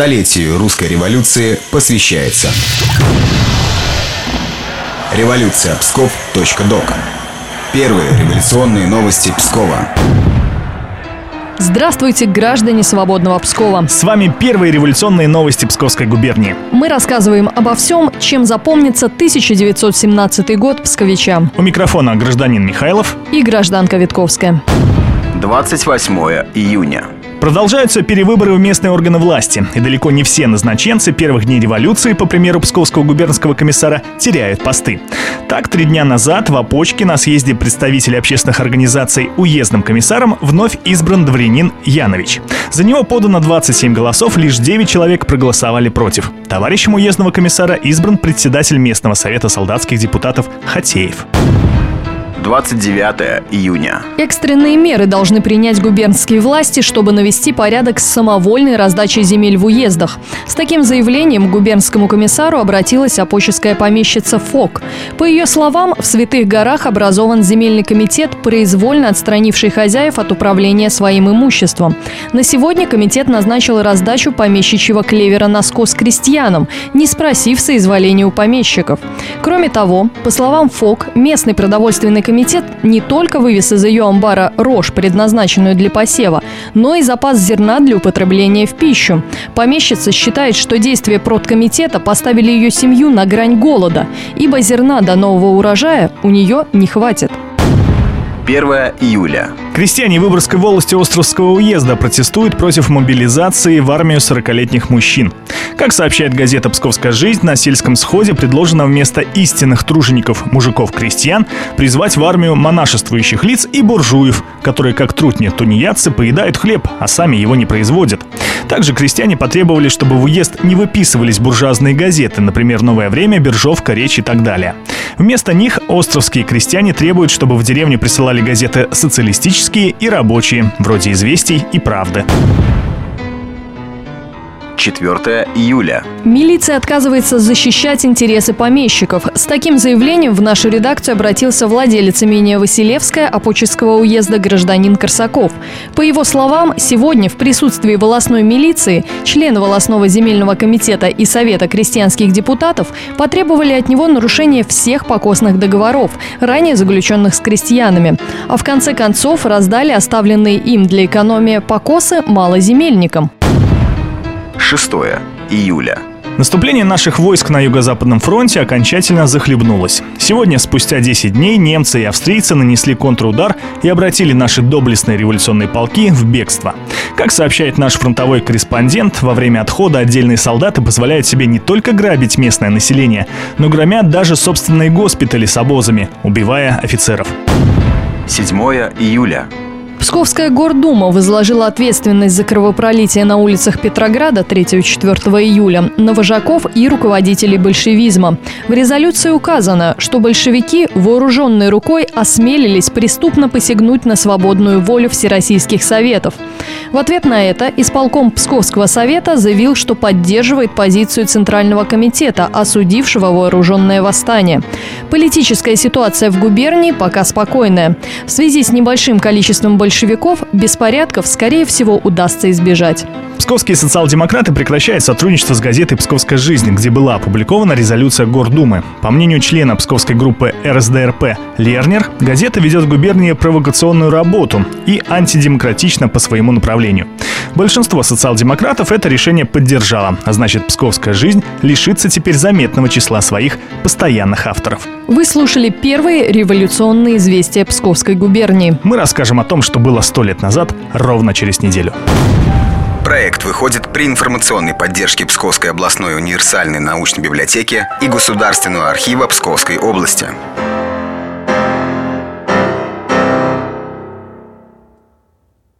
столетию русской революции посвящается. Революция Псков.док. Первые революционные новости Пскова. Здравствуйте, граждане свободного Пскова. С вами первые революционные новости Псковской губернии. Мы рассказываем обо всем, чем запомнится 1917 год псковичам. У микрофона гражданин Михайлов и гражданка Витковская. 28 июня. Продолжаются перевыборы в местные органы власти, и далеко не все назначенцы первых дней революции, по примеру Псковского губернского комиссара, теряют посты. Так, три дня назад в Опочке на съезде представителей общественных организаций уездным комиссаром вновь избран дворянин Янович. За него подано 27 голосов, лишь 9 человек проголосовали против. Товарищем уездного комиссара избран председатель местного совета солдатских депутатов Хатеев. 29 июня. Экстренные меры должны принять губернские власти, чтобы навести порядок с самовольной раздачей земель в уездах. С таким заявлением к губернскому комиссару обратилась опоческая помещица ФОК. По ее словам, в Святых горах образован земельный комитет, произвольно отстранивший хозяев от управления своим имуществом. На сегодня комитет назначил раздачу помещичьего клевера на скос крестьянам, не спросив соизволения у помещиков. Кроме того, по словам ФОК, местный продовольственный комитет не только вывез из ее амбара рожь, предназначенную для посева, но и запас зерна для употребления в пищу. Помещица считает, что действия продкомитета поставили ее семью на грань голода, ибо зерна до нового урожая у нее не хватит. 1 июля. Крестьяне Выборгской волости Островского уезда протестуют против мобилизации в армию 40-летних мужчин. Как сообщает газета «Псковская жизнь», на сельском сходе предложено вместо истинных тружеников мужиков-крестьян призвать в армию монашествующих лиц и буржуев, которые, как трутни тунеядцы, поедают хлеб, а сами его не производят. Также крестьяне потребовали, чтобы в уезд не выписывались буржуазные газеты, например, «Новое время», «Биржовка», «Речь» и так далее. Вместо них островские крестьяне требуют, чтобы в деревню присылали газеты социалистические и рабочие, вроде «Известий» и «Правды». 4 июля. Милиция отказывается защищать интересы помещиков. С таким заявлением в нашу редакцию обратился владелец имения Василевская Апоческого уезда гражданин Корсаков. По его словам, сегодня в присутствии волосной милиции члены волосного земельного комитета и Совета крестьянских депутатов потребовали от него нарушения всех покосных договоров, ранее заключенных с крестьянами. А в конце концов раздали оставленные им для экономии покосы малоземельникам. 6 июля. Наступление наших войск на Юго-Западном фронте окончательно захлебнулось. Сегодня, спустя 10 дней, немцы и австрийцы нанесли контрудар и обратили наши доблестные революционные полки в бегство. Как сообщает наш фронтовой корреспондент, во время отхода отдельные солдаты позволяют себе не только грабить местное население, но громят даже собственные госпитали с обозами, убивая офицеров. 7 июля. Псковская гордума возложила ответственность за кровопролитие на улицах Петрограда 3-4 июля на вожаков и руководителей большевизма. В резолюции указано, что большевики вооруженной рукой осмелились преступно посягнуть на свободную волю Всероссийских Советов. В ответ на это исполком Псковского совета заявил, что поддерживает позицию Центрального комитета, осудившего вооруженное восстание. Политическая ситуация в губернии пока спокойная. В связи с небольшим количеством большевиков большевиков беспорядков, скорее всего, удастся избежать. Псковские социал-демократы прекращают сотрудничество с газетой «Псковская жизнь», где была опубликована резолюция Гордумы. По мнению члена псковской группы РСДРП Лернер, газета ведет в губернии провокационную работу и антидемократично по своему направлению. Большинство социал-демократов это решение поддержало, а значит, «Псковская жизнь» лишится теперь заметного числа своих постоянных авторов. Вы слушали первые революционные известия Псковской губернии. Мы расскажем о том, что было сто лет назад, ровно через неделю. Проект выходит при информационной поддержке Псковской областной универсальной научной библиотеки и Государственного архива Псковской области.